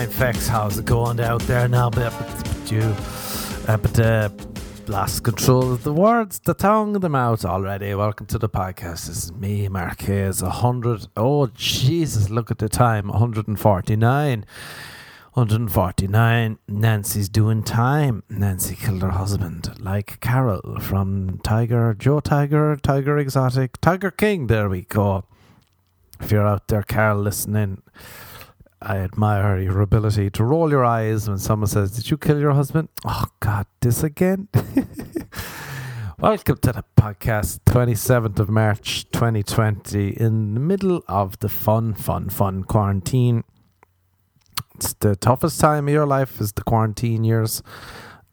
Mindfex, how's it going out there now? But, but you, uh, but uh, lost control of the words, the tongue, the mouth already. Welcome to the podcast. This is me, Marquez. A hundred. Oh Jesus! Look at the time. One hundred and forty-nine. 149. Nancy's doing time. Nancy killed her husband, like Carol from Tiger, Joe Tiger, Tiger Exotic, Tiger King. There we go. If you're out there, Carol, listening, I admire your ability to roll your eyes when someone says, Did you kill your husband? Oh, God, this again? Welcome to the podcast, 27th of March 2020, in the middle of the fun, fun, fun quarantine it's the toughest time of your life is the quarantine years.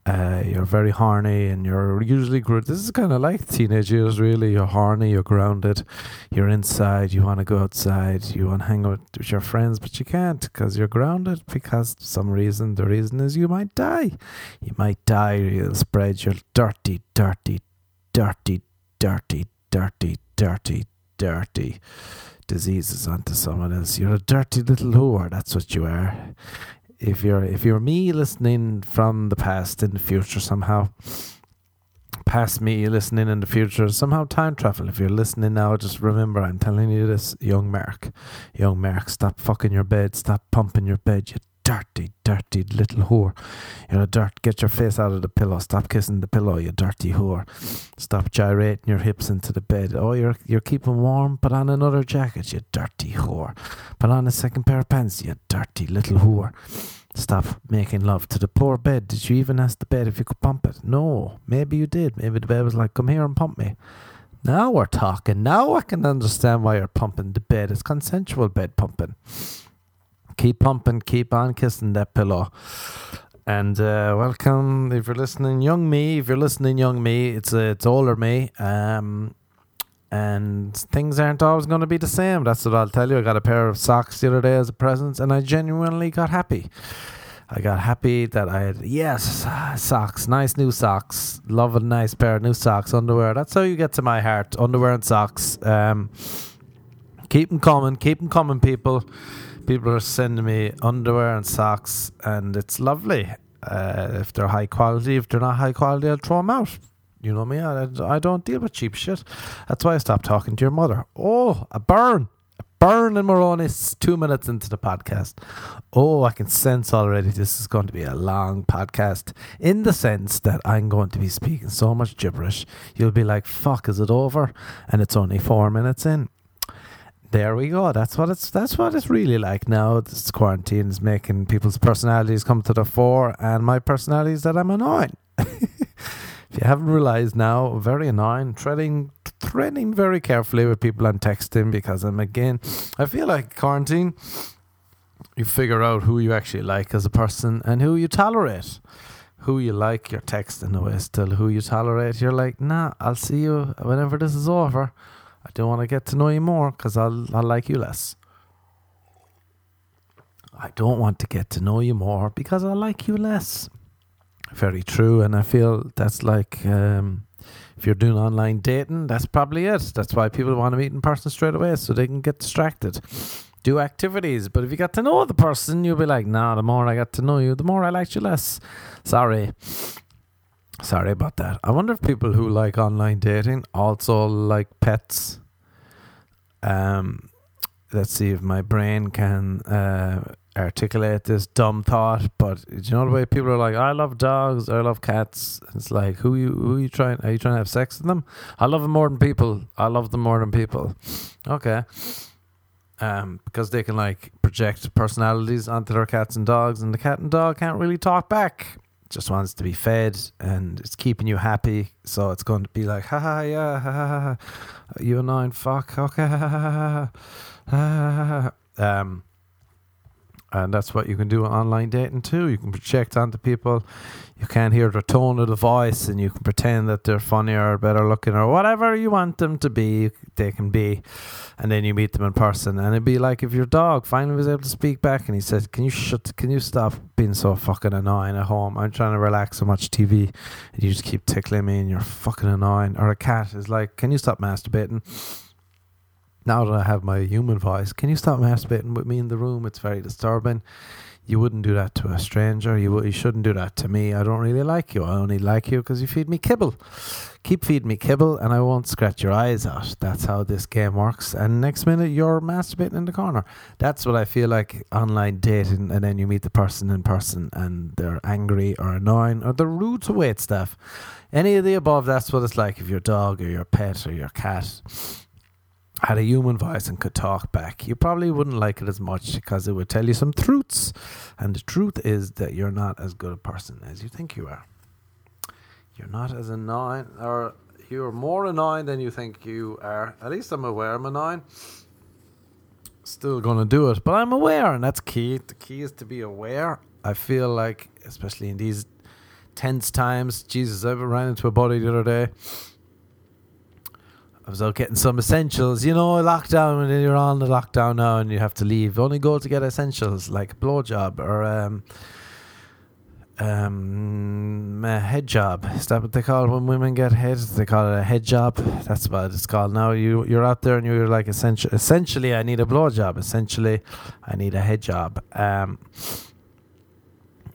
Uh, you're very horny and you're usually gr- this is kind of like teenage years really you're horny you're grounded you're inside you want to go outside you want to hang out with your friends but you can't because you're grounded because some reason the reason is you might die you might die you'll spread your dirty dirty dirty dirty dirty dirty dirty diseases onto someone else. You're a dirty little whore. That's what you are. If you're if you're me listening from the past in the future somehow, past me listening in the future somehow time travel. If you're listening now, just remember I'm telling you this, young Mark, young Mark. Stop fucking your bed. Stop pumping your bed. You dirty, dirty little whore. You're a dirt. Get your face out of the pillow. Stop kissing the pillow, you dirty whore. Stop gyrating your hips into the bed. Oh, you're you're keeping warm. Put on another jacket, you dirty whore. Put on a second pair of pants, you dirty little whore. Stop making love to the poor bed. Did you even ask the bed if you could pump it? No. Maybe you did. Maybe the bed was like, come here and pump me. Now we're talking. Now I can understand why you're pumping the bed. It's consensual bed pumping keep pumping, keep on kissing that pillow. And uh, welcome if you're listening, young me. If you're listening, young me, it's uh, it's older me. Um, and things aren't always going to be the same. That's what I'll tell you. I got a pair of socks the other day as a present, and I genuinely got happy. I got happy that I had yes socks, nice new socks. Love a nice pair of new socks, underwear. That's how you get to my heart. Underwear and socks. Um, keep them coming, keep them coming, people people are sending me underwear and socks, and it's lovely. Uh, if they're high quality, if they're not high quality, I'll throw them out. You know me, I, I don't deal with cheap shit. That's why I stopped talking to your mother. Oh, a burn. A burn in Moroni. two minutes into the podcast. Oh, I can sense already this is going to be a long podcast in the sense that I'm going to be speaking so much gibberish. You'll be like, fuck, is it over? And it's only four minutes in. There we go. That's what it's. That's what it's really like now. This quarantine is making people's personalities come to the fore, and my personality is that I'm annoying. if you haven't realized now, very annoying. Treading, treading very carefully with people I'm texting because I'm again. I feel like quarantine. You figure out who you actually like as a person and who you tolerate. Who you like, you're texting away still. Who you tolerate, you're like, nah, I'll see you whenever this is over. I don't want to get to know you more because I'll, I'll like you less. I don't want to get to know you more because I like you less. Very true. And I feel that's like um, if you're doing online dating, that's probably it. That's why people want to meet in person straight away so they can get distracted. Do activities. But if you get to know the person, you'll be like, nah, the more I get to know you, the more I like you less. Sorry. Sorry about that. I wonder if people who like online dating also like pets. Um, let's see if my brain can uh, articulate this dumb thought. But you know the way people are like, I love dogs, I love cats. It's like, who you who you trying? Are you trying to have sex with them? I love them more than people. I love them more than people. Okay. Um, because they can like project personalities onto their cats and dogs, and the cat and dog can't really talk back just wants to be fed and it's keeping you happy. So it's going to be like, ha ha, yeah, ha ha, ha, you annoying fuck, okay, ha ha, ha, ha. Um, and that's what you can do online dating too. You can project onto people. You can't hear their tone of the voice, and you can pretend that they're funnier or better looking or whatever you want them to be. They can be, and then you meet them in person, and it'd be like if your dog finally was able to speak back, and he said, "Can you shut? Can you stop being so fucking annoying at home? I'm trying to relax and watch TV, and you just keep tickling me, and you're fucking annoying." Or a cat is like, "Can you stop masturbating?" Now that I have my human voice, can you stop masturbating with me in the room? It's very disturbing. You wouldn't do that to a stranger. You, you shouldn't do that to me. I don't really like you. I only like you because you feed me kibble. Keep feeding me kibble and I won't scratch your eyes out. That's how this game works. And next minute, you're masturbating in the corner. That's what I feel like online dating. And then you meet the person in person and they're angry or annoying or they're rude to wait staff. Any of the above, that's what it's like if your dog or your pet or your cat had a human voice and could talk back, you probably wouldn't like it as much because it would tell you some truths. And the truth is that you're not as good a person as you think you are. You're not as annoying, or you're more annoying than you think you are. At least I'm aware I'm annoying. Still gonna do it, but I'm aware, and that's key. The key is to be aware. I feel like, especially in these tense times, Jesus, I ran into a body the other day I was out getting some essentials. You know, lockdown, and you're on the lockdown now and you have to leave. Only go to get essentials like a blowjob or um, um, a head job. Is that what they call it when women get head? They call it a head job. That's what it's called now. You you're out there and you're like essentially, essentially, I need a blowjob. Essentially, I need a head job. Um,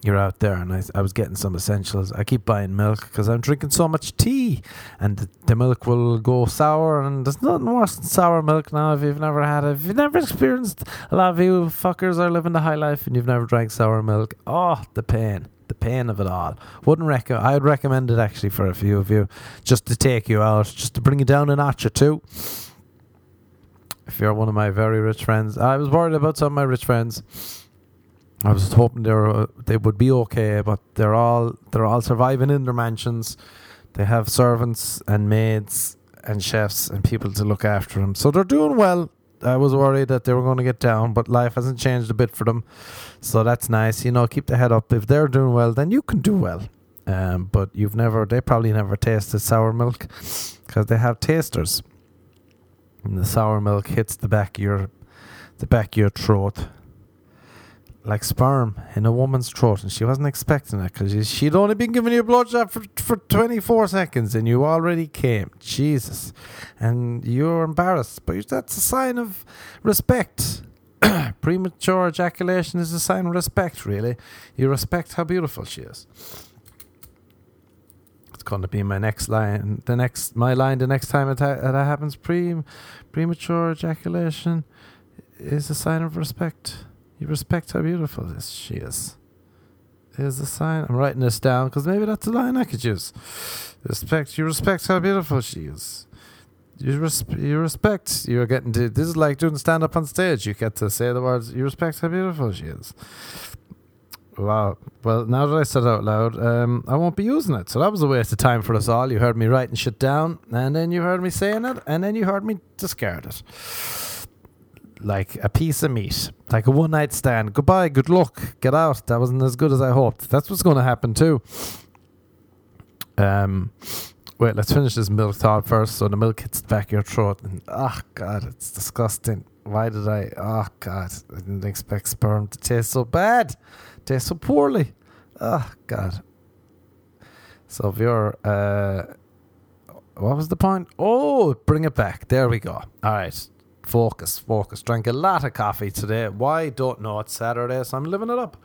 you're out there and I, I was getting some essentials. I keep buying milk because I'm drinking so much tea and the, the, milk will go sour and there's nothing worse than sour milk now if you've never had it. If you've never experienced, a lot of you fuckers are living the high life and you've never drank sour milk. Oh, the pain. The pain of it all. Wouldn't recommend. I would recommend it actually for a few of you, just to take you out, just to bring you down a notch or two. If you're one of my very rich friends, I was worried about some of my rich friends I was hoping they were, they would be okay, but they're all they're all surviving in their mansions. They have servants and maids and chefs and people to look after them, so they're doing well. I was worried that they were going to get down, but life hasn't changed a bit for them, so that's nice. You know, keep the head up. If they're doing well, then you can do well. Um, but you've never, they probably never tasted sour milk because they have tasters, and the sour milk hits the back of your, the back of your throat like sperm in a woman's throat, and she wasn't expecting it because she'd only been giving you a blowjob for, for 24 seconds and you already came. Jesus. And you're embarrassed, but that's a sign of respect. Premature ejaculation is a sign of respect, really. You respect how beautiful she is. It's going to be my next line. The next, my line, the next time it ha- that happens, pre, premature ejaculation is a sign of respect. You respect how beautiful this she is. Here's the sign. I'm writing this down because maybe that's a line I could use. Respect. You respect how beautiful she is. You, res- you respect. You're getting to. This is like doing stand up on stage. You get to say the words. You respect how beautiful she is. Wow. Well, now that I said it out loud, um, I won't be using it. So that was a waste of time for us all. You heard me writing shit down, and then you heard me saying it, and then you heard me discard it like a piece of meat, like a one night stand. Goodbye, good luck, get out. That wasn't as good as I hoped. That's what's going to happen too. Um, wait, let's finish this milk thought first. So the milk hits the back of your throat, and oh god, it's disgusting. Why did I? Oh god, I didn't expect sperm to taste so bad, taste so poorly. Oh god. So if you're, uh, what was the point? Oh, bring it back. There we go. All right. Focus, focus. Drank a lot of coffee today. Why? Don't know. It's Saturday, so I'm living it up.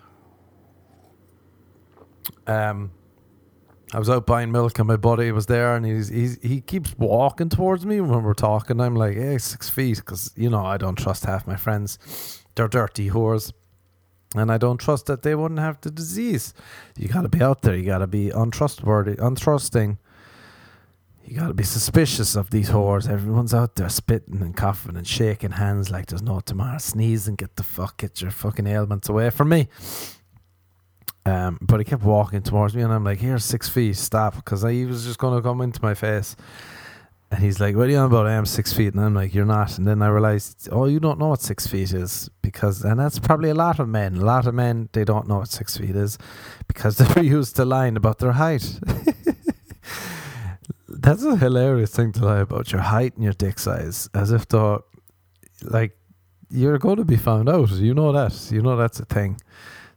Um, I was out buying milk and my buddy was there and he's, he's he keeps walking towards me when we're talking. I'm like, hey, six feet, because you know I don't trust half my friends. They're dirty whores, and I don't trust that they wouldn't have the disease. You got to be out there. You got to be untrustworthy, untrusting you got to be suspicious of these whores. Everyone's out there spitting and coughing and shaking hands like there's no tomorrow. Sneeze and get the fuck, get your fucking ailments away from me. Um, but he kept walking towards me, and I'm like, "Here, six feet, stop," because he was just going to come into my face. And he's like, "What are you on about? I am six feet," and I'm like, "You're not." And then I realized, "Oh, you don't know what six feet is because," and that's probably a lot of men. A lot of men they don't know what six feet is because they're used to lying about their height. That's a hilarious thing to lie about your height and your dick size, as if though, like, you're going to be found out. You know that. You know that's a thing.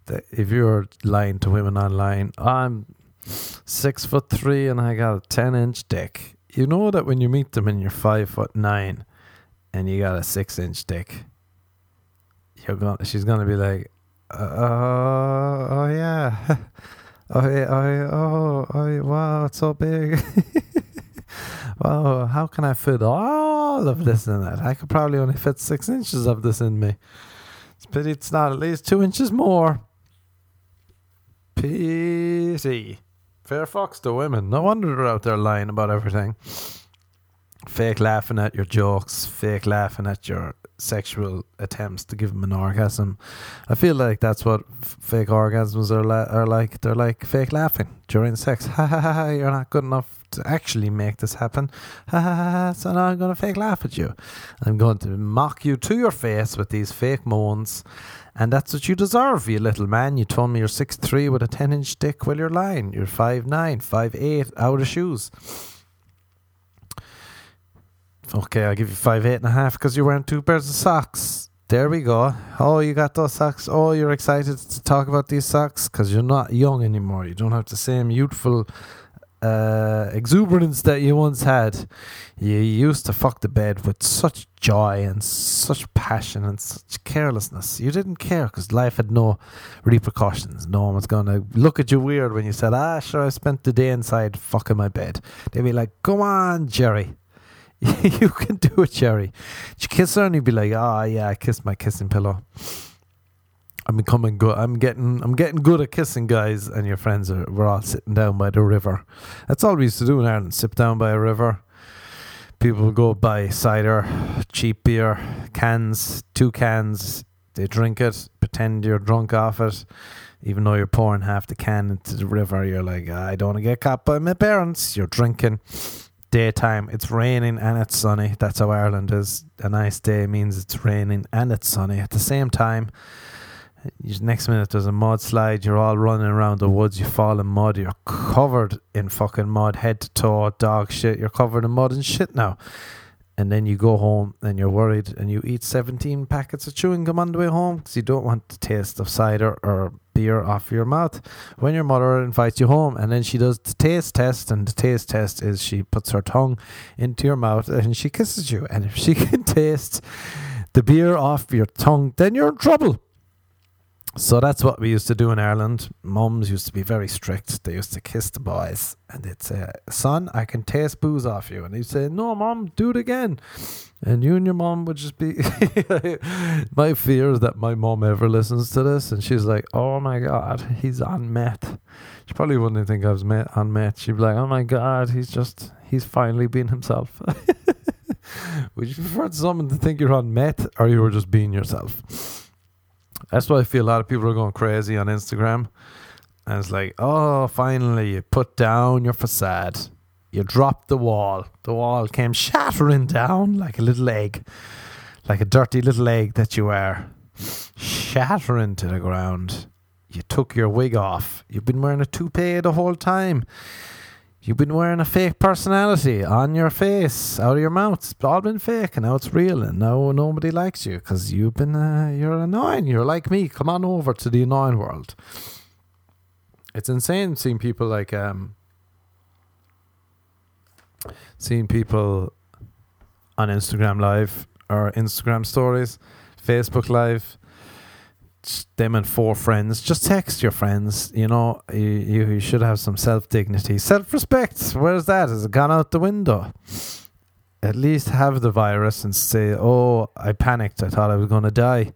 That if you're lying to women online, I'm six foot three and I got a ten inch dick. You know that when you meet them and you're five foot nine, and you got a six inch dick, you're going. She's gonna be like, uh, oh yeah, oh yeah, oh, oh, oh wow, it's so big. wow, how can I fit all of this in it? I could probably only fit six inches of this in me. It's pity it's not at least two inches more. Pity. Fair fox to women. No wonder they're out there lying about everything. Fake laughing at your jokes, fake laughing at your sexual attempts to give them an orgasm. I feel like that's what f- fake orgasms are, la- are like. They're like fake laughing during sex. Ha ha ha, you're not good enough to actually make this happen. Ha ha ha, ha so now I'm going to fake laugh at you. I'm going to mock you to your face with these fake moans. And that's what you deserve, you little man. You told me you're six three with a 10 inch dick while you're lying. You're five nine, five eight, out of shoes. Okay, I'll give you five eight and a half because you're wearing two pairs of socks. There we go. Oh, you got those socks. Oh, you're excited to talk about these socks because you're not young anymore. You don't have the same youthful uh, exuberance that you once had. You used to fuck the bed with such joy and such passion and such carelessness. You didn't care because life had no repercussions. No one was going to look at you weird when you said, ah, sure, I spent the day inside fucking my bed. They'd be like, come on, Jerry. you can do it, Jerry. You kiss her and you'd be like, oh, yeah, I kissed my kissing pillow. I'm becoming good. I'm getting I'm getting good at kissing guys, and your friends are. We're all sitting down by the river. That's all we used to do in Ireland. Sit down by a river. People go buy cider, cheap beer, cans, two cans. They drink it, pretend you're drunk off it, even though you're pouring half the can into the river. You're like, I don't want to get caught by my parents. You're drinking. Daytime, it's raining and it's sunny. That's how Ireland is. A nice day means it's raining and it's sunny at the same time next minute there's a mudslide, you're all running around the woods, you fall in mud, you're covered in fucking mud, head to toe, dog shit, you're covered in mud and shit now. And then you go home and you're worried and you eat 17 packets of chewing gum on the way home because you don't want the taste of cider or beer off your mouth when your mother invites you home. And then she does the taste test, and the taste test is she puts her tongue into your mouth and she kisses you. And if she can taste the beer off your tongue, then you're in trouble so that's what we used to do in Ireland. Mums used to be very strict. They used to kiss the boys and they'd say, Son, I can taste booze off you. And he'd say, No, mom, do it again. And you and your mom would just be. my fear is that my mom ever listens to this and she's like, Oh my God, he's on meth. She probably wouldn't even think I was met, on meth. She'd be like, Oh my God, he's just, he's finally being himself. would you prefer someone to think you're on meth or you were just being yourself? That's why I feel a lot of people are going crazy on Instagram. And it's like, oh, finally, you put down your facade. You dropped the wall. The wall came shattering down like a little egg, like a dirty little egg that you are, shattering to the ground. You took your wig off. You've been wearing a toupee the whole time. You've been wearing a fake personality on your face, out of your mouth. It's all been fake, and now it's real, and now nobody likes you because you've been uh, you're annoying. You're like me. Come on over to the annoying world. It's insane seeing people like um, seeing people on Instagram Live or Instagram Stories, Facebook Live them and four friends. Just text your friends. You know, you, you should have some self dignity, self respect. Where's that? Has it gone out the window? At least have the virus and say, "Oh, I panicked. I thought I was going to die.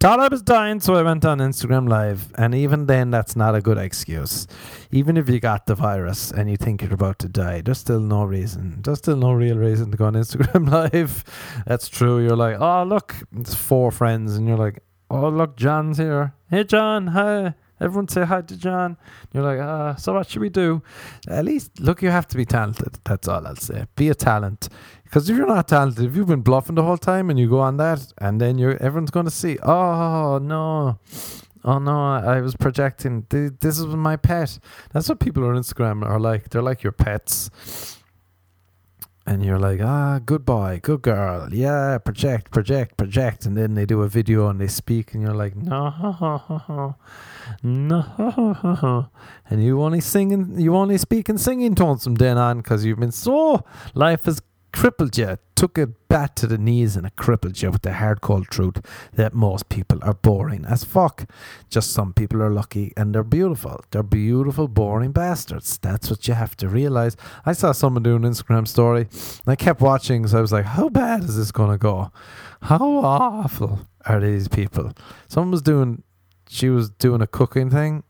Thought I was dying, so I went on Instagram Live." And even then, that's not a good excuse. Even if you got the virus and you think you're about to die, there's still no reason. There's still no real reason to go on Instagram Live. That's true. You're like, "Oh, look, it's four friends," and you're like, oh look, John's here. Hey John, hi. Everyone say hi to John. You're like, ah, so what should we do? At least, look, you have to be talented. That's all I'll say. Be a talent. Because if you're not talented, if you've been bluffing the whole time and you go on that, and then you're everyone's going to see, oh no, oh no, I was projecting. This is my pet. That's what people on Instagram are like. They're like your pets and you're like, ah, good boy, good girl, yeah, project, project, project, and then they do a video and they speak, and you're like, no, no, and you only sing, in, you only speak in singing tones from then on because you've been so life has crippled you, took it back to the knees, and it crippled you with the hard cold truth that most people are boring as fuck. Just some people are lucky and they're beautiful. They're beautiful, boring bastards. That's what you have to realize. I saw someone do an Instagram story, and I kept watching so I was like, how bad is this going to go? How awful are these people? Someone was doing, she was doing a cooking thing,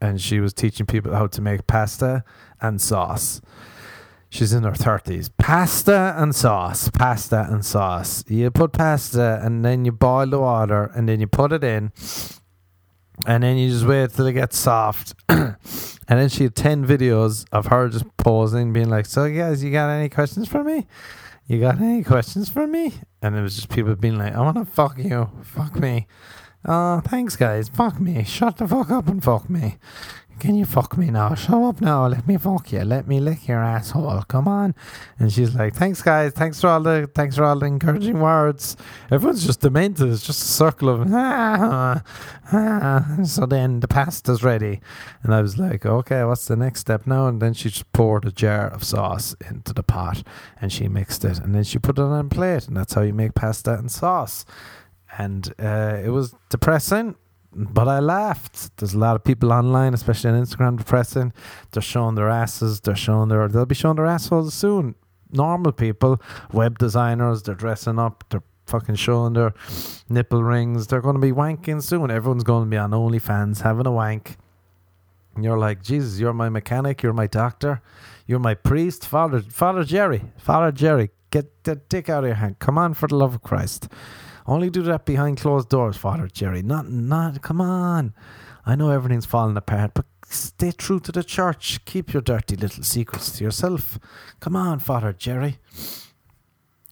and she was teaching people how to make pasta and sauce. She's in her 30s. Pasta and sauce. Pasta and sauce. You put pasta and then you boil the water and then you put it in. And then you just wait till it gets soft. and then she had 10 videos of her just posing, being like, So, guys, you got any questions for me? You got any questions for me? And it was just people being like, I want to fuck you. Fuck me. Oh, thanks, guys. Fuck me. Shut the fuck up and fuck me. Can you fuck me now? Show up now. Let me fuck you. Let me lick your asshole. Come on. And she's like, Thanks, guys. Thanks for all the thanks for all the encouraging words. Everyone's just demented. It's just a circle of ah, ah. So then the pasta's ready. And I was like, Okay, what's the next step now? And then she just poured a jar of sauce into the pot and she mixed it. And then she put it on a plate. And that's how you make pasta and sauce. And uh, it was depressing but I laughed. There's a lot of people online, especially on Instagram, depressing. They're showing their asses. They're showing their. They'll be showing their assholes soon. Normal people, web designers, they're dressing up. They're fucking showing their nipple rings. They're going to be wanking soon. Everyone's going to be on OnlyFans having a wank. And you're like, Jesus, you're my mechanic. You're my doctor. You're my priest. Father, Father Jerry. Father Jerry, get the dick out of your hand. Come on, for the love of Christ. Only do that behind closed doors, Father Jerry. Not, not, come on. I know everything's falling apart, but stay true to the church. Keep your dirty little secrets to yourself. Come on, Father Jerry.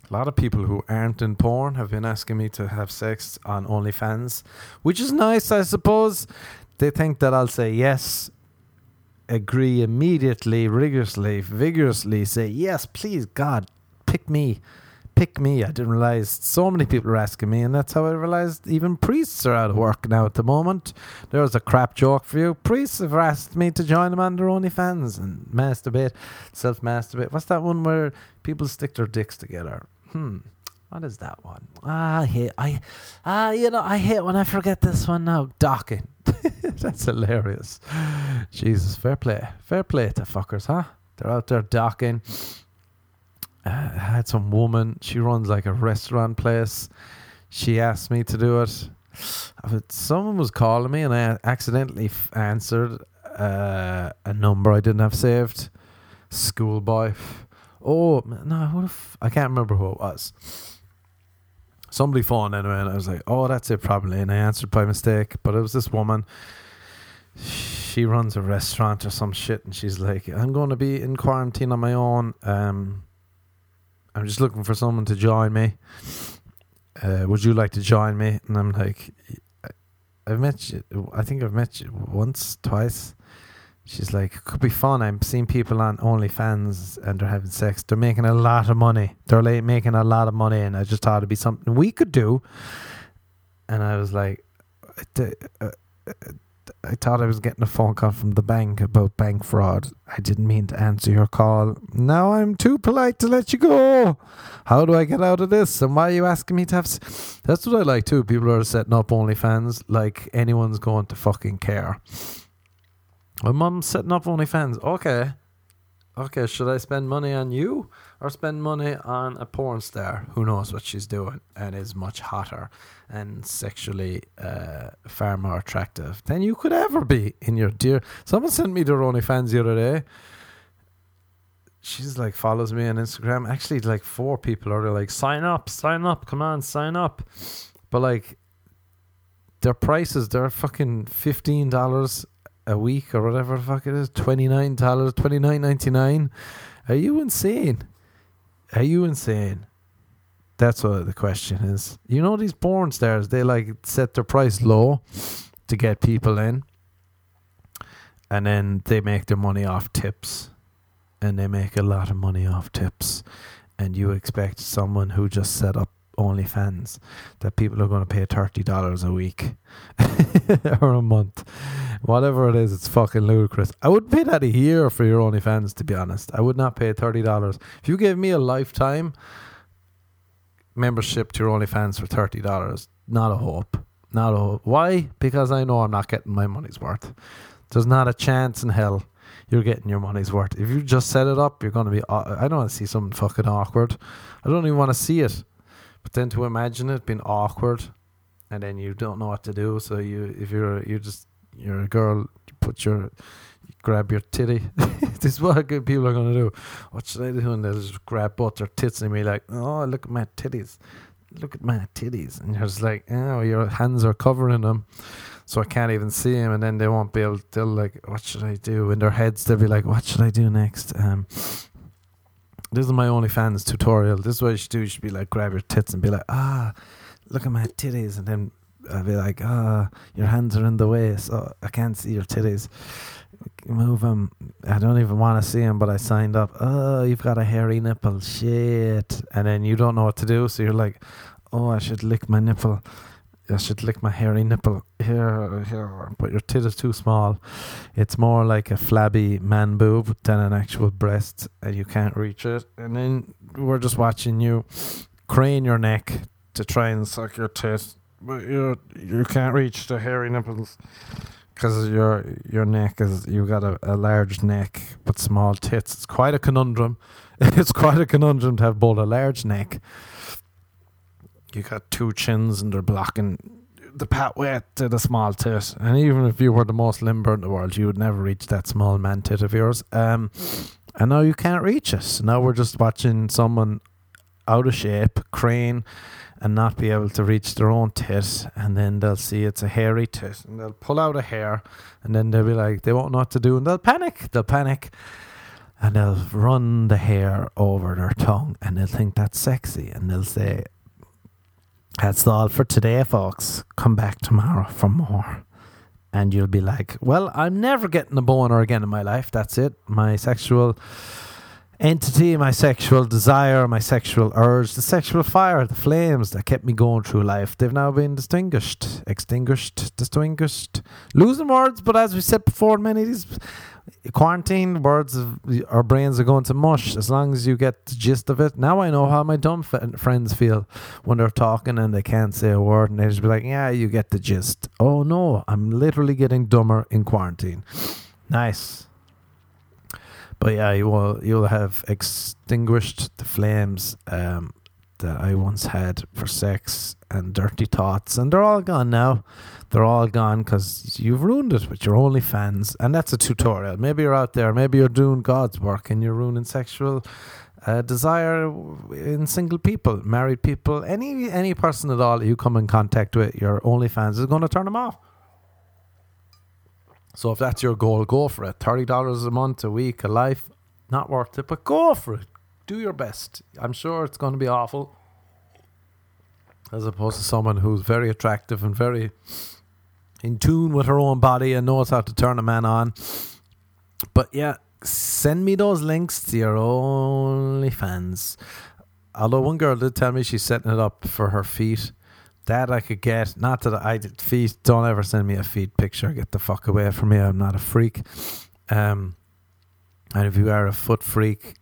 A lot of people who aren't in porn have been asking me to have sex on OnlyFans, which is nice, I suppose. They think that I'll say yes, agree immediately, rigorously, vigorously, say, yes, please, God, pick me pick me. I didn't realize so many people are asking me, and that's how I realized even priests are out of work now at the moment. There was a crap joke for you. Priests have asked me to join them on their OnlyFans and masturbate, self masturbate. What's that one where people stick their dicks together? Hmm. What is that one? Ah, I hate I ah, you know, I hate when I forget this one now. Docking. That's hilarious. Jesus, fair play. Fair play to fuckers, huh? They're out there docking uh, had some woman. She runs like a restaurant place. She asked me to do it. Someone was calling me, and I accidentally f- answered uh, a number I didn't have saved. Schoolboy. Oh no, who the I can't remember who it was. Somebody phoned anyway, and I was like, "Oh, that's it, probably." And I answered by mistake, but it was this woman. She runs a restaurant or some shit, and she's like, "I'm going to be in quarantine on my own." Um, I'm just looking for someone to join me. Uh, would you like to join me? And I'm like, I've met you. I think I've met you once, twice. She's like, could be fun. I'm seeing people on OnlyFans and they're having sex. They're making a lot of money. They're like making a lot of money, and I just thought it'd be something we could do. And I was like, I thought I was getting a phone call from the bank about bank fraud. I didn't mean to answer your call. Now I'm too polite to let you go. How do I get out of this? And why are you asking me to have. S-? That's what I like too. People are setting up OnlyFans like anyone's going to fucking care. My mum's setting up OnlyFans. Okay. Okay, should I spend money on you or spend money on a porn star who knows what she's doing and is much hotter and sexually uh, far more attractive than you could ever be in your dear? Someone sent me their OnlyFans the other day. She's like follows me on Instagram. Actually, like four people are like sign up, sign up, come on, sign up. But like their prices, they're fucking fifteen dollars a week or whatever the fuck it is, twenty nine dollars, twenty nine ninety nine. Are you insane? Are you insane? That's what the question is. You know these porn stars, they like set their price low to get people in. And then they make their money off tips. And they make a lot of money off tips. And you expect someone who just set up OnlyFans that people are going to pay thirty dollars a week or a month Whatever it is, it's fucking ludicrous. I would pay that a year for your OnlyFans, to be honest. I would not pay thirty dollars. If you gave me a lifetime membership to your OnlyFans for thirty dollars, not a hope. Not a hope. Why? Because I know I'm not getting my money's worth. There's not a chance in hell you're getting your money's worth. If you just set it up, you're going to be. I don't want to see something fucking awkward. I don't even want to see it. But then to imagine it being awkward, and then you don't know what to do. So you, if you're you just you're a girl, you put your you grab your titty. this is what good people are to do. What should I do? And they'll just grab both their tits and be like, "Oh, look at my titties." Look at my titties, and you're just like, oh, your hands are covering them so I can't even see him. And then they won't be able. They'll like, what should I do? In their heads, they'll be like, what should I do next? Um, this is my OnlyFans tutorial. This is what you should do. You should be like, grab your tits and be like, ah, look at my titties, and then I'll be like, ah, your hands are in the way, so I can't see your titties. Move them. I don't even want to see them, but I signed up. Oh, you've got a hairy nipple. Shit. And then you don't know what to do, so you're like, oh, I should lick my nipple. I should lick my hairy nipple here, here, but your tit is too small. It's more like a flabby man boob than an actual breast, and you can't reach it. And then we're just watching you crane your neck to try and suck your tit, but you you can't reach the hairy nipples because your your neck is you've got a, a large neck but small tits. It's quite a conundrum. it's quite a conundrum to have both a large neck you got two chins and they're blocking the pathway to the small tit. And even if you were the most limber in the world, you would never reach that small man tit of yours. Um, and now you can't reach it. Now we're just watching someone out of shape, crane, and not be able to reach their own tit. And then they'll see it's a hairy tit and they'll pull out a hair and then they'll be like, they won't know what to do and they'll panic. They'll panic and they'll run the hair over their tongue and they'll think that's sexy and they'll say, that's all for today, folks. Come back tomorrow for more. And you'll be like, well, I'm never getting a boner again in my life. That's it. My sexual entity, my sexual desire, my sexual urge, the sexual fire, the flames that kept me going through life, they've now been distinguished, extinguished, distinguished. Losing words, but as we said before, many of these quarantine words of, our brains are going to mush as long as you get the gist of it. Now i know how my dumb f- friends feel when they're talking and they can't say a word and they just be like yeah you get the gist. Oh no i'm literally getting dumber in quarantine. Nice but yeah you will you'll have extinguished the flames um, that i once had for sex and dirty thoughts and they're all gone now they're all gone because you've ruined it with your OnlyFans. And that's a tutorial. Maybe you're out there, maybe you're doing God's work and you're ruining sexual uh, desire in single people, married people, any any person at all you come in contact with, your OnlyFans is going to turn them off. So if that's your goal, go for it. Thirty dollars a month, a week, a life, not worth it, but go for it. Do your best. I'm sure it's going to be awful, as opposed to someone who's very attractive and very in tune with her own body and knows how to turn a man on. But yeah, send me those links to your OnlyFans. Although one girl did tell me she's setting it up for her feet. That I could get. Not that I feet. Don't ever send me a feet picture. Get the fuck away from me. I'm not a freak. Um, and if you are a foot freak,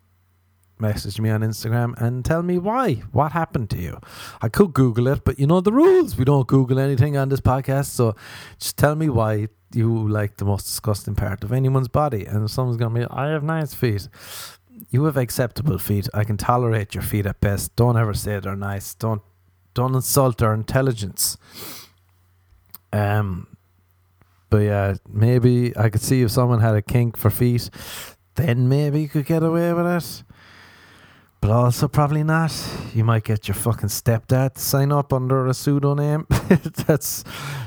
message me on Instagram and tell me why. What happened to you? I could Google it, but you know the rules. We don't Google anything on this podcast. So just tell me why you like the most disgusting part of anyone's body. And someone's going to be, I have nice feet. You have acceptable feet. I can tolerate your feet at best. Don't ever say they're nice. Don't don't insult our intelligence. Um, but yeah, maybe I could see if someone had a kink for feet, then maybe you could get away with it but also probably not. You might get your fucking stepdad to sign up under a pseudonym. That's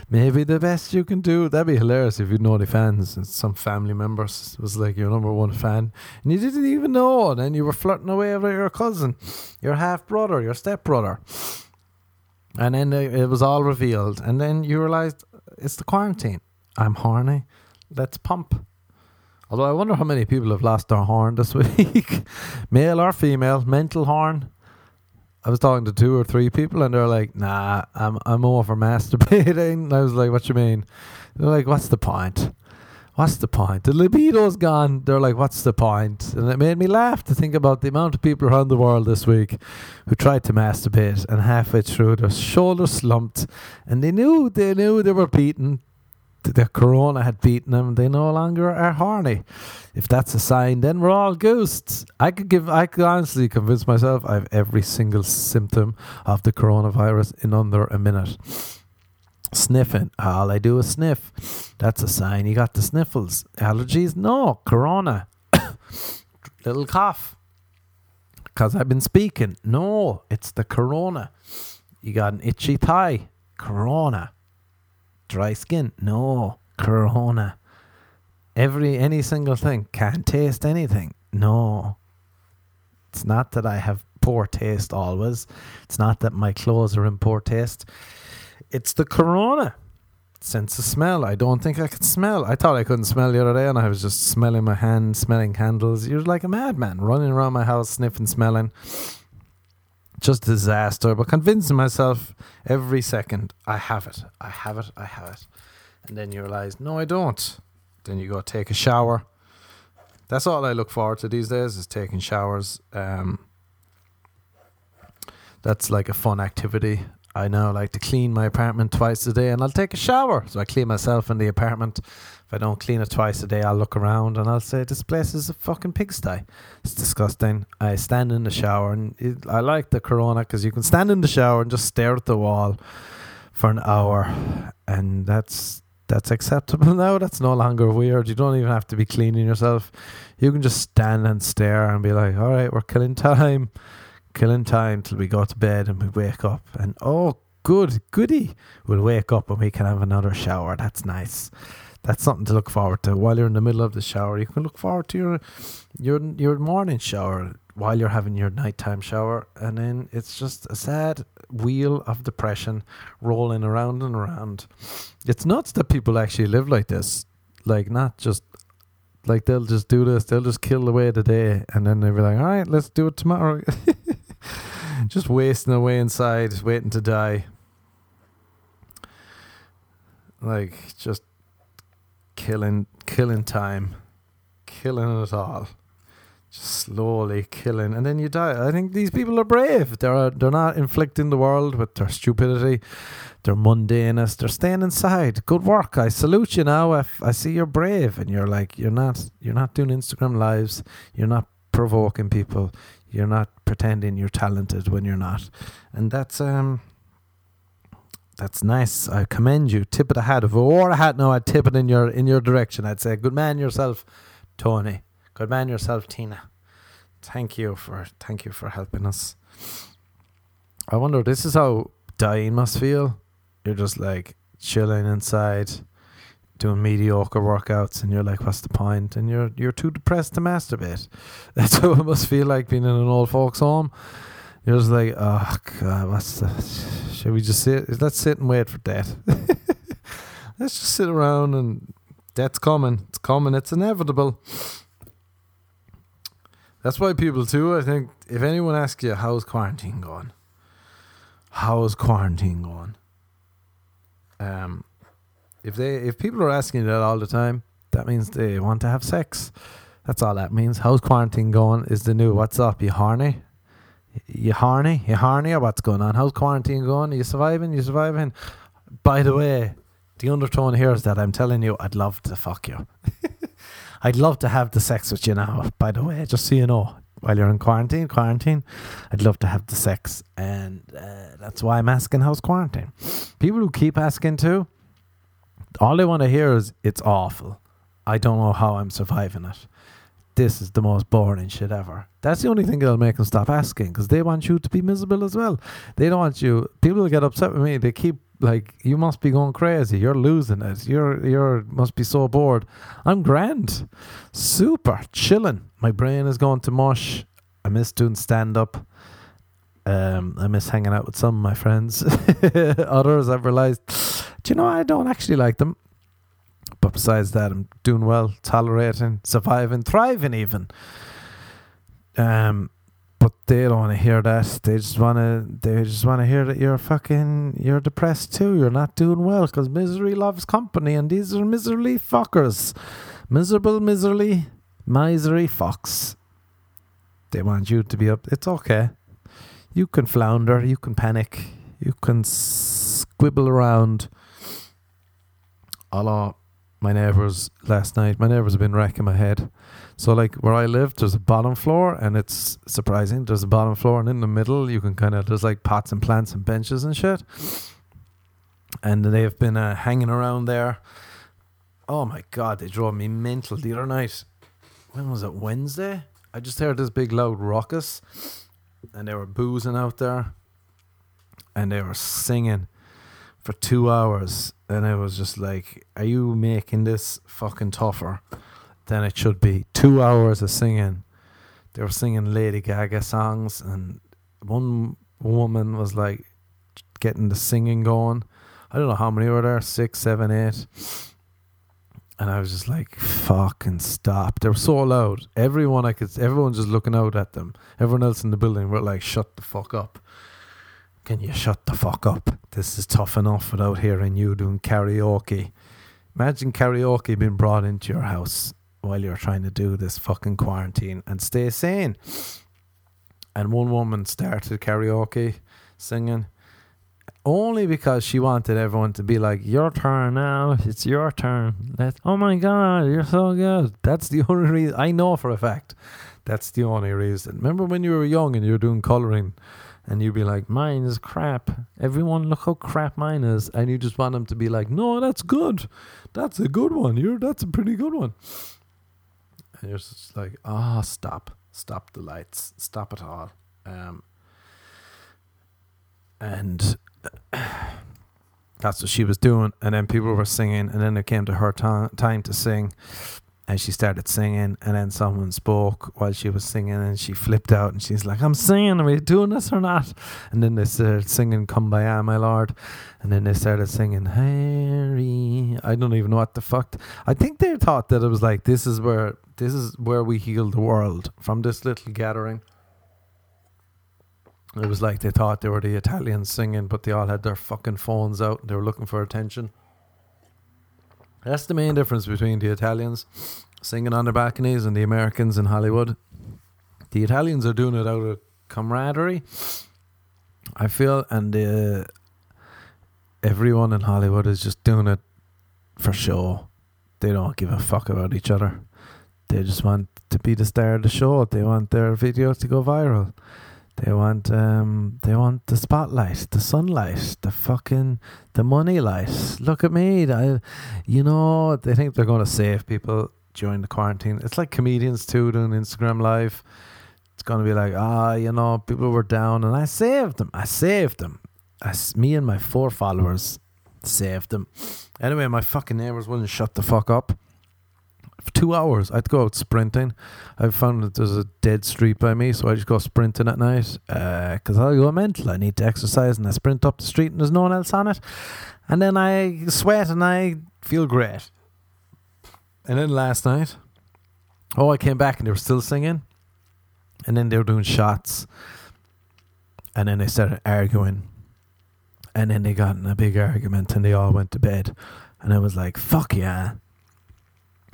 maybe the best you can do. That'd be hilarious if you know the fans and some family members was like your number one fan and you didn't even know. And then you were flirting away with your cousin, your half brother, your step brother. And then it was all revealed. And then you realized it's the quarantine. I'm horny. Let's pump. Although I wonder how many people have lost their horn this week, male or female, mental horn. I was talking to two or three people, and they're like, "Nah, I'm I'm over masturbating." And I was like, "What you mean?" They're like, "What's the point?" What's the point? The libido's gone. They're like, what's the point? And it made me laugh to think about the amount of people around the world this week who tried to masturbate and halfway through their shoulders slumped and they knew they knew they were beaten. The corona had beaten them. They no longer are horny. If that's a sign, then we're all ghosts. I could give. I could honestly convince myself I have every single symptom of the coronavirus in under a minute sniffing. Ah, All I do is sniff. That's a sign you got the sniffles. Allergies? No. Corona. Little cough. Because I've been speaking. No, it's the corona. You got an itchy thigh. Corona. Dry skin? No. Corona. Every any single thing. Can't taste anything. No. It's not that I have poor taste always. It's not that my clothes are in poor taste. It's the corona. Sense of smell. I don't think I could smell. I thought I couldn't smell the other day, and I was just smelling my hand, smelling candles. You're like a madman running around my house, sniffing, smelling. Just disaster. But convincing myself every second, I have it, I have it, I have it. And then you realize, no, I don't. Then you go take a shower. That's all I look forward to these days is taking showers. Um, that's like a fun activity. I now like to clean my apartment twice a day and I'll take a shower. So I clean myself in the apartment. If I don't clean it twice a day, I'll look around and I'll say, This place is a fucking pigsty. It's disgusting. I stand in the shower and it, I like the corona because you can stand in the shower and just stare at the wall for an hour. And that's that's acceptable now. That's no longer weird. You don't even have to be cleaning yourself. You can just stand and stare and be like, All right, we're killing time killing time till we go to bed and we wake up. And oh, good, goody, we'll wake up and we can have another shower. That's nice. That's something to look forward to. While you're in the middle of the shower, you can look forward to your your your morning shower while you're having your nighttime shower, and then it's just a sad wheel of depression rolling around and around. It's nuts that people actually live like this. Like not just like they'll just do this, they'll just kill away the day, and then they'll be like, "All right, let's do it tomorrow." just wasting away inside, waiting to die. Like just killing, killing time, killing it all, just slowly killing, and then you die. I think these people are brave. They're uh, they're not inflicting the world with their stupidity, their mundaneness. They're staying inside. Good work. I salute you now. I, I see you're brave, and you're like you're not you're not doing Instagram lives. You're not provoking people. You're not pretending you're talented when you're not, and that's um. That's nice. I commend you. Tip of the hat. If I wore a hat now, I'd tip it in your in your direction. I'd say, "Good man yourself, Tony. Good man yourself, Tina. Thank you for thank you for helping us." I wonder. This is how dying must feel. You're just like chilling inside, doing mediocre workouts, and you're like, "What's the point?" And you're you're too depressed to masturbate. That's how it must feel like being in an old folks' home. You're just like, "Oh God, what's the? Should we just sit? Let's sit and wait for death. Let's just sit around and death's coming. It's coming. It's inevitable." That's why people too. I think if anyone asks you how's quarantine going, how's quarantine going, um, if they if people are asking you that all the time, that means they want to have sex. That's all that means. How's quarantine going? Is the new what's up? You horny? You horny? You horny or what's going on? How's quarantine going? Are you surviving? You surviving? By the way, the undertone here is that I'm telling you I'd love to fuck you. I'd love to have the sex with you now, by the way, just so you know. While you're in quarantine, quarantine, I'd love to have the sex. And uh, that's why I'm asking how's quarantine. People who keep asking too, all they want to hear is it's awful. I don't know how I'm surviving it. This is the most boring shit ever. That's the only thing that'll make them stop asking because they want you to be miserable as well. They don't want you. People get upset with me. They keep like, you must be going crazy. You're losing it. You're you're must be so bored. I'm grand, super chilling. My brain is going to mush. I miss doing stand up. Um, I miss hanging out with some of my friends. Others, I've realized, do you know, I don't actually like them. But besides that, I'm doing well, tolerating, surviving, thriving, even. Um, but they don't want to hear that. They just want to. They just want to hear that you're fucking. You're depressed too. You're not doing well because misery loves company, and these are miserly fuckers, miserable, miserly, misery fucks. They want you to be up. It's okay. You can flounder. You can panic. You can squibble around. Allah, my neighbours last night. My neighbours have been wrecking my head. So like where I live, there's a bottom floor, and it's surprising. There's a bottom floor, and in the middle, you can kind of there's like pots and plants and benches and shit. And they've been uh, hanging around there. Oh my god, they drove me mental the other night. When was it? Wednesday. I just heard this big loud ruckus, and they were boozing out there, and they were singing for two hours, and I was just like, "Are you making this fucking tougher?" than it should be. Two hours of singing. They were singing Lady Gaga songs, and one woman was like getting the singing going. I don't know how many were there six, seven, eight. And I was just like, fucking stop. They were so loud. Everyone I could, everyone just looking out at them. Everyone else in the building were like, shut the fuck up. Can you shut the fuck up? This is tough enough without hearing you doing karaoke. Imagine karaoke being brought into your house while you're trying to do this fucking quarantine and stay sane. And one woman started karaoke singing only because she wanted everyone to be like, Your turn now, it's your turn. Let oh my god, you're so good. That's the only reason I know for a fact. That's the only reason. Remember when you were young and you were doing colouring and you'd be like, Mine is crap. Everyone look how crap mine is and you just want them to be like, No, that's good. That's a good one. You're that's a pretty good one and you're just like, ah, oh, stop, stop the lights, stop it all. Um, and that's what she was doing. And then people were singing, and then it came to her ta- time to sing. And she started singing, and then someone spoke while she was singing, and she flipped out, and she's like, "I'm singing. Are we doing this or not?" And then they started singing "Kumbaya, ah, My Lord," and then they started singing "Harry." I don't even know what the fuck. I think they thought that it was like this is where this is where we heal the world from this little gathering. It was like they thought they were the Italians singing, but they all had their fucking phones out and they were looking for attention. That's the main difference between the Italians singing on their balconies and the Americans in Hollywood. The Italians are doing it out of camaraderie, I feel, and uh, everyone in Hollywood is just doing it for show. They don't give a fuck about each other. They just want to be the star of the show. They want their video to go viral. They want um they want the spotlight, the sunlight, the fucking the money light. Look at me. I, you know, they think they're gonna save people during the quarantine. It's like comedians too doing Instagram live. It's gonna be like, ah, you know, people were down and I saved them. I saved them. I, me and my four followers saved them. Anyway, my fucking neighbors wouldn't shut the fuck up two hours. I'd go out sprinting. I found that there's a dead street by me, so I just go sprinting at night because uh, I go mental. I need to exercise, and I sprint up the street, and there's no one else on it. And then I sweat, and I feel great. And then last night, oh, I came back, and they were still singing, and then they were doing shots, and then they started arguing. And then they got in a big argument and they all went to bed. And I was like, fuck yeah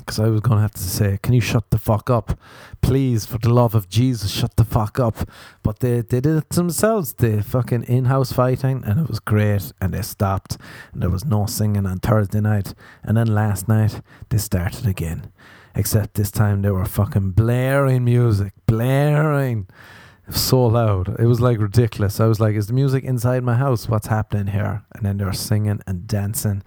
because I was going to have to say, "Can you shut the fuck up, please? For the love of Jesus, shut the fuck up." But they they did it themselves. They fucking in-house fighting, and it was great. And they stopped, and there was no singing on Thursday night. And then last night they started again, except this time they were fucking blaring music, blaring. So loud. It was like ridiculous. I was like, is the music inside my house? What's happening here? And then they were singing and dancing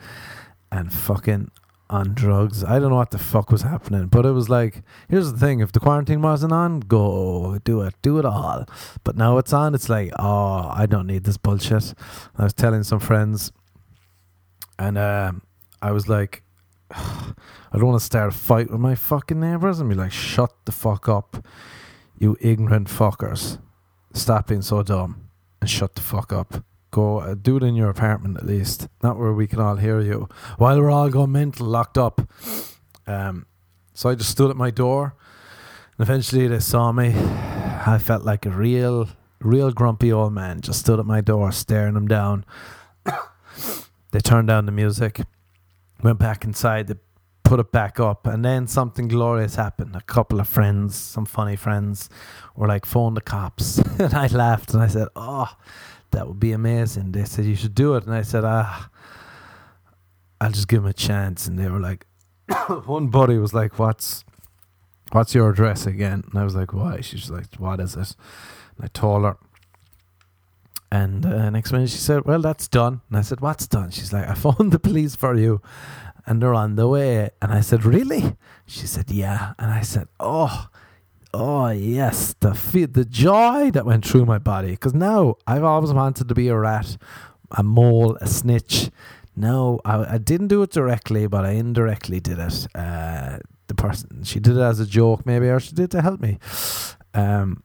and fucking on drugs. I don't know what the fuck was happening, but it was like, here's the thing: if the quarantine wasn't on, go do it, do it all. But now it's on. It's like, oh, I don't need this bullshit. I was telling some friends, and uh, I was like, I don't want to start a fight with my fucking neighbors and be like, shut the fuck up, you ignorant fuckers. Stop being so dumb and shut the fuck up go uh, do it in your apartment at least, not where we can all hear you while we're all going mental, locked up. Um, so I just stood at my door, and eventually they saw me, I felt like a real, real grumpy old man. Just stood at my door, staring them down. they turned down the music, went back inside. They put it back up, and then something glorious happened. A couple of friends, some funny friends, were like, "Phone the cops," and I laughed and I said, "Oh, that would be amazing." They said you should do it, and I said, "Ah." I'll just give him a chance. And they were like, one buddy was like, "What's, what's your address again?" And I was like, "Why?" She's like, "What is it?" And I told her. And uh, next minute she said, "Well, that's done." And I said, "What's done?" She's like, "I phoned the police for you, and they're on the way." And I said, "Really?" She said, "Yeah." And I said, "Oh." Oh yes, the fe- the joy that went through my body because now I've always wanted to be a rat, a mole, a snitch, no, I, I didn't do it directly, but I indirectly did it. Uh, the person she did it as a joke, maybe, or she did to help me. Um,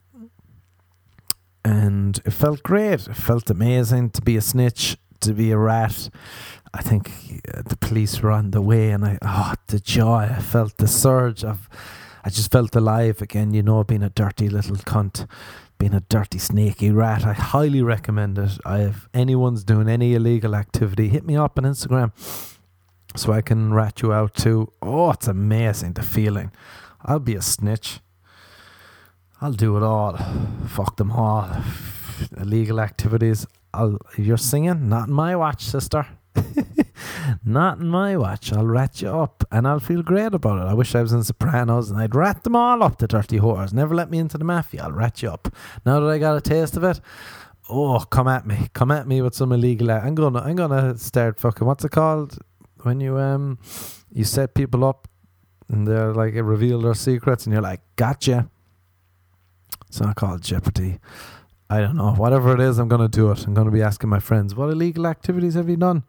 and it felt great. It felt amazing to be a snitch, to be a rat. I think uh, the police were on the way, and I oh the joy! I felt the surge of. I just felt alive again. You know, being a dirty little cunt being a dirty, snaky rat. I highly recommend it. I if anyone's doing any illegal activity, hit me up on Instagram so I can rat you out too. Oh, it's amazing the feeling. I'll be a snitch. I'll do it all. Fuck them all. Illegal activities. I'll. You're singing, not in my watch, sister. Not in my watch. I'll rat you up and I'll feel great about it. I wish I was in Sopranos and I'd rat them all up, the dirty whores. Never let me into the mafia. I'll rat you up. Now that I got a taste of it, oh, come at me. Come at me with some illegal. I'm gonna, I'm gonna start fucking. What's it called when you um, you set people up and they're like reveal their secrets and you're like, gotcha. It's not called Jeopardy. I don't know. Whatever it is, I'm going to do it. I'm going to be asking my friends, what illegal activities have you done?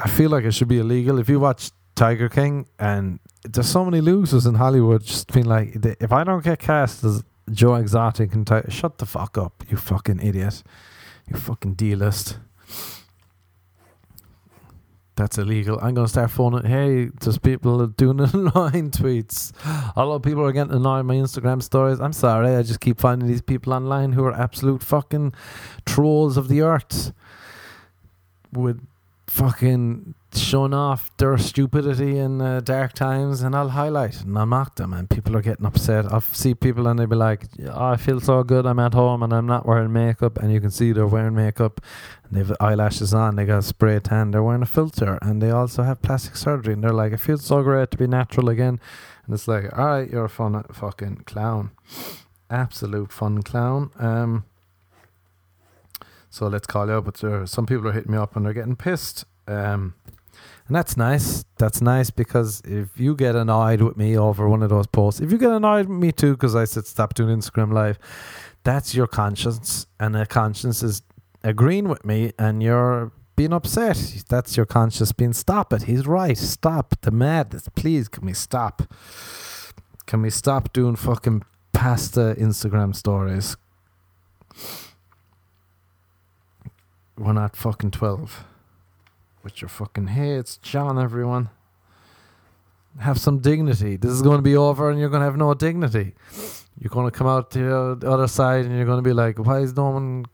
I feel like it should be illegal. If you watch Tiger King, and there's so many losers in Hollywood, just being like, if I don't get cast as Joe Exotic and shut the fuck up, you fucking idiot, you fucking D list. That's illegal. I'm gonna start phoning. Hey, there's people doing online tweets. A lot of people are getting annoyed my Instagram stories. I'm sorry. I just keep finding these people online who are absolute fucking trolls of the earth with fucking showing off their stupidity in uh, dark times and I'll highlight and I'll mock them and people are getting upset. I see people and they'll be like, oh, I feel so good I'm at home and I'm not wearing makeup and you can see they're wearing makeup and they've eyelashes on, they got spray tan, they're wearing a filter and they also have plastic surgery and they're like, it feels so great to be natural again and it's like, alright, you're a fun fucking clown. Absolute fun clown. Um so let's call you up. But there, some people are hitting me up and they're getting pissed. Um, and that's nice. That's nice because if you get annoyed with me over one of those posts, if you get annoyed with me too because I said stop doing Instagram live, that's your conscience, and a conscience is agreeing with me, and you're being upset. That's your conscience being stop it. He's right. Stop the madness. Please, can we stop? Can we stop doing fucking pasta Instagram stories? We're not fucking 12. With your fucking, hey, it's John, everyone. Have some dignity. This is going to be over and you're going to have no dignity. You're going to come out to the other side and you're going to be like, why is no one,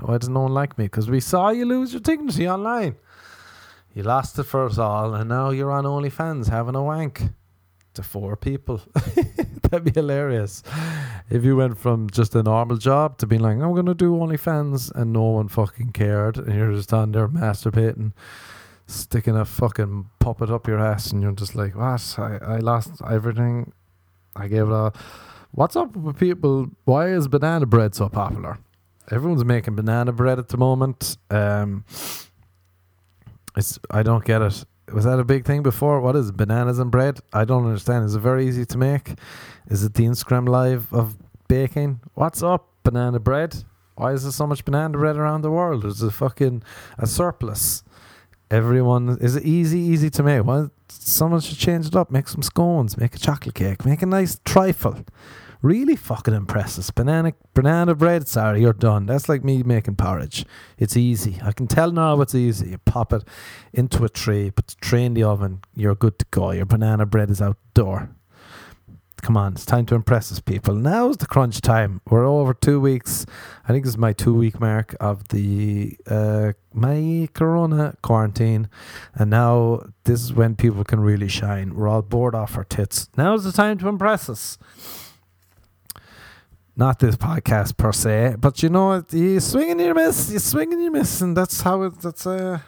why does no one like me? Because we saw you lose your dignity online. You lost it for us all and now you're on OnlyFans having a wank to four people. That'd be hilarious. If you went from just a normal job to being like, I'm going to do OnlyFans and no one fucking cared and you're just on there masturbating, sticking a fucking puppet up your ass and you're just like, what? I, I lost everything. I gave it all. What's up with people? Why is banana bread so popular? Everyone's making banana bread at the moment. Um, it's I don't get it was that a big thing before? What is it, bananas and bread? I don't understand. Is it very easy to make? Is it the Instagram live of baking? What's up, banana bread? Why is there so much banana bread around the world? There's a fucking a surplus. Everyone is it easy, easy to make? Why someone should change it up? Make some scones, make a chocolate cake, make a nice trifle really fucking impresses. Banana banana bread, sorry, you're done. That's like me making porridge. It's easy. I can tell now it's easy. You pop it into a tray, put the tray in the oven, you're good to go. Your banana bread is outdoor. Come on, it's time to impress us, people. Now's the crunch time. We're over two weeks. I think this is my two week mark of the uh, my Corona quarantine, and now this is when people can really shine. We're all bored off our tits. Now's the time to impress us. Not this podcast per se, but you know, you swing and you miss, you swing and you miss, and that's how it. That's uh,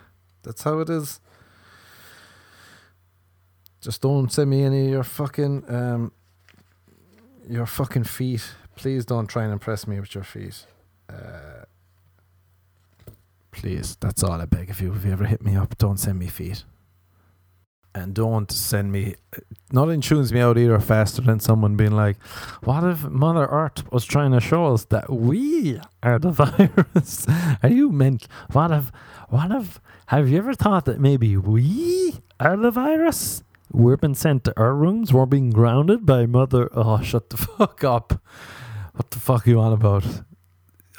that's how it is. Just don't send me any of your fucking um your fucking feet. Please don't try and impress me with your feet. Uh, please, that's all I beg of you. If you ever hit me up, don't send me feet. And don't send me. Nothing tunes me out either faster than someone being like, "What if Mother Earth was trying to show us that we are the virus? are you meant? What if? What if? Have you ever thought that maybe we are the virus?" We're being sent to our rooms. We're being grounded by mother. Oh, shut the fuck up. What the fuck are you on about?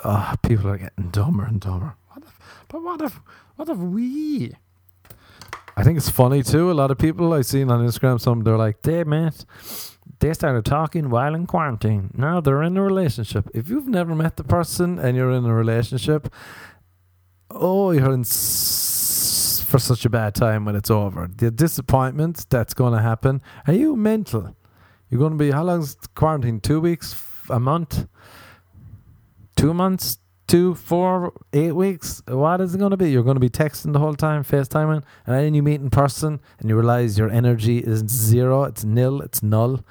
Ah, oh, people are getting dumber and dumber. What if, but what if, what if we? I think it's funny too. A lot of people I've seen on Instagram, some they're like, "They mate, they started talking while in quarantine. Now they're in a relationship. If you've never met the person and you're in a relationship, oh, you're in." for such a bad time when it's over. The disappointment that's going to happen. Are you mental? You're going to be, how long's quarantine? Two weeks? A month? Two months? Two, four, eight weeks? What is it going to be? You're going to be texting the whole time, FaceTiming, and then you meet in person and you realize your energy is zero, it's nil, it's null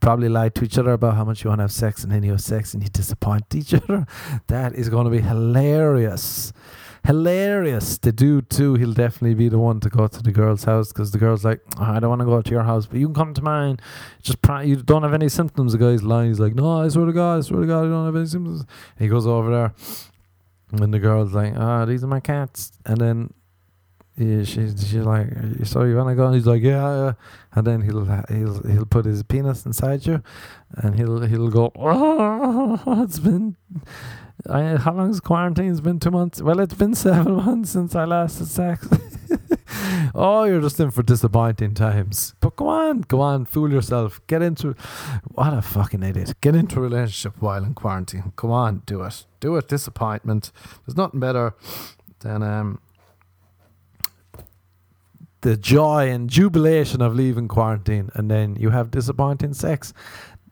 probably lie to each other about how much you want to have sex and then you have sex and you disappoint each other. That is going to be hilarious hilarious. The dude too, he'll definitely be the one to go to the girl's house because the girl's like, oh, I don't want to go to your house, but you can come to mine. Just pr- you don't have any symptoms. The guy's lying. He's like, No, I swear to God, I swear to God, I don't have any symptoms. And he goes over there, and the girl's like, Ah, oh, these are my cats. And then yeah, she's she's like, so you wanna go? And he's like, yeah, yeah. And then he'll he'll he'll put his penis inside you, and he'll he'll go. Oh, it's been I, how long's quarantine? It's been two months. Well, it's been seven months since I last had sex. oh, you're just in for disappointing times. But go on, go on, fool yourself. Get into what a fucking idiot. Get into a relationship while in quarantine. Come on, do it. Do it. Disappointment. There's nothing better than um the joy and jubilation of leaving quarantine and then you have disappointing sex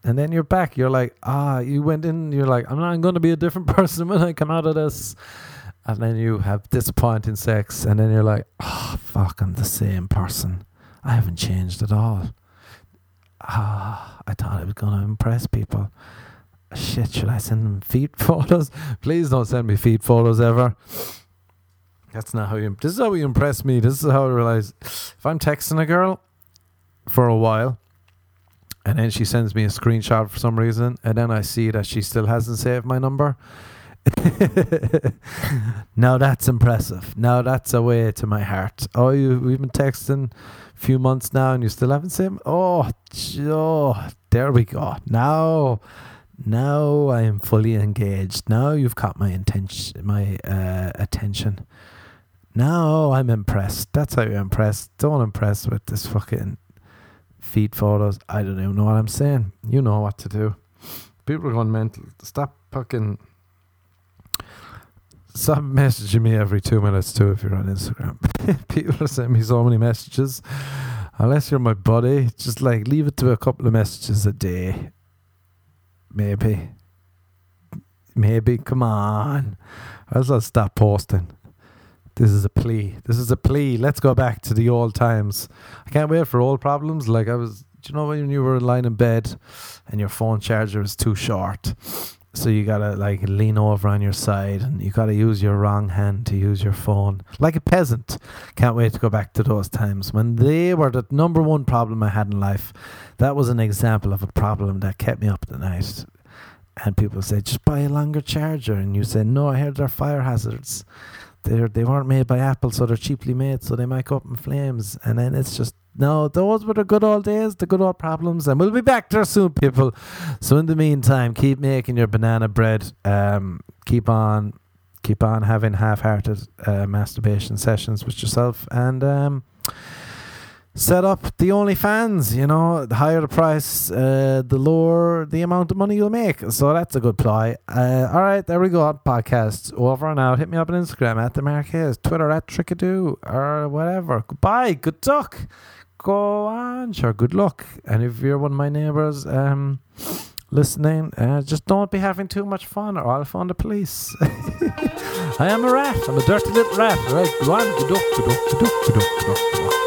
and then you're back. You're like, ah, you went in. You're like, I'm not going to be a different person when I come out of this. And then you have disappointing sex, and then you're like, oh, fuck, I'm the same person. I haven't changed at all. Ah, I thought I was going to impress people. Shit, should I send them feet photos? Please don't send me feet photos ever. That's not how you. This is how you impress me. This is how I realize if I'm texting a girl for a while and then she sends me a screenshot for some reason, and then I see that she still hasn't saved my number. now that's impressive. Now that's a way to my heart. Oh, you we've been texting a few months now, and you still haven't saved. Oh, oh, there we go. Now, now I am fully engaged. Now you've caught my intention, my uh, attention. Now I'm impressed. That's how you impress. Don't impress with this fucking feed photos. I don't even know what I'm saying. You know what to do. People are going mental. Stop fucking. Stop messaging me every two minutes too if you're on Instagram. People are sending me so many messages. Unless you're my buddy, just like leave it to a couple of messages a day. Maybe. Maybe. Come on. Else I'll stop posting. This is a plea. This is a plea. Let's go back to the old times. I can't wait for old problems. Like I was, do you know when you were lying in bed and your phone charger is too short? So you gotta like lean over on your side and you gotta use your wrong hand to use your phone. Like a peasant. Can't wait to go back to those times when they were the number one problem I had in life. That was an example of a problem that kept me up at night. And people say, just buy a longer charger. And you say, no, I heard they're fire hazards they they weren't made by Apple, so they're cheaply made, so they might go up in flames. And then it's just no, those were the good old days, the good old problems, and we'll be back there soon, people. So in the meantime, keep making your banana bread. Um, keep on, keep on having half-hearted uh, masturbation sessions with yourself, and um, set up the OnlyFans. You know, the higher the price, uh, the lower the amount of money you'll make. So that's a good ploy. Uh, all right, there we go. Podcast over and out. Hit me up on Instagram at the Marquez, Twitter at Trickadoo, or whatever. Goodbye. Good luck. Go on, sure. Good luck. And if you're one of my neighbors, um, listening, uh, just don't be having too much fun, or I'll phone the police. I am a rat. I'm a dirty little rat. All right, go on. Good luck. Good luck. Good luck. Good luck. Good luck.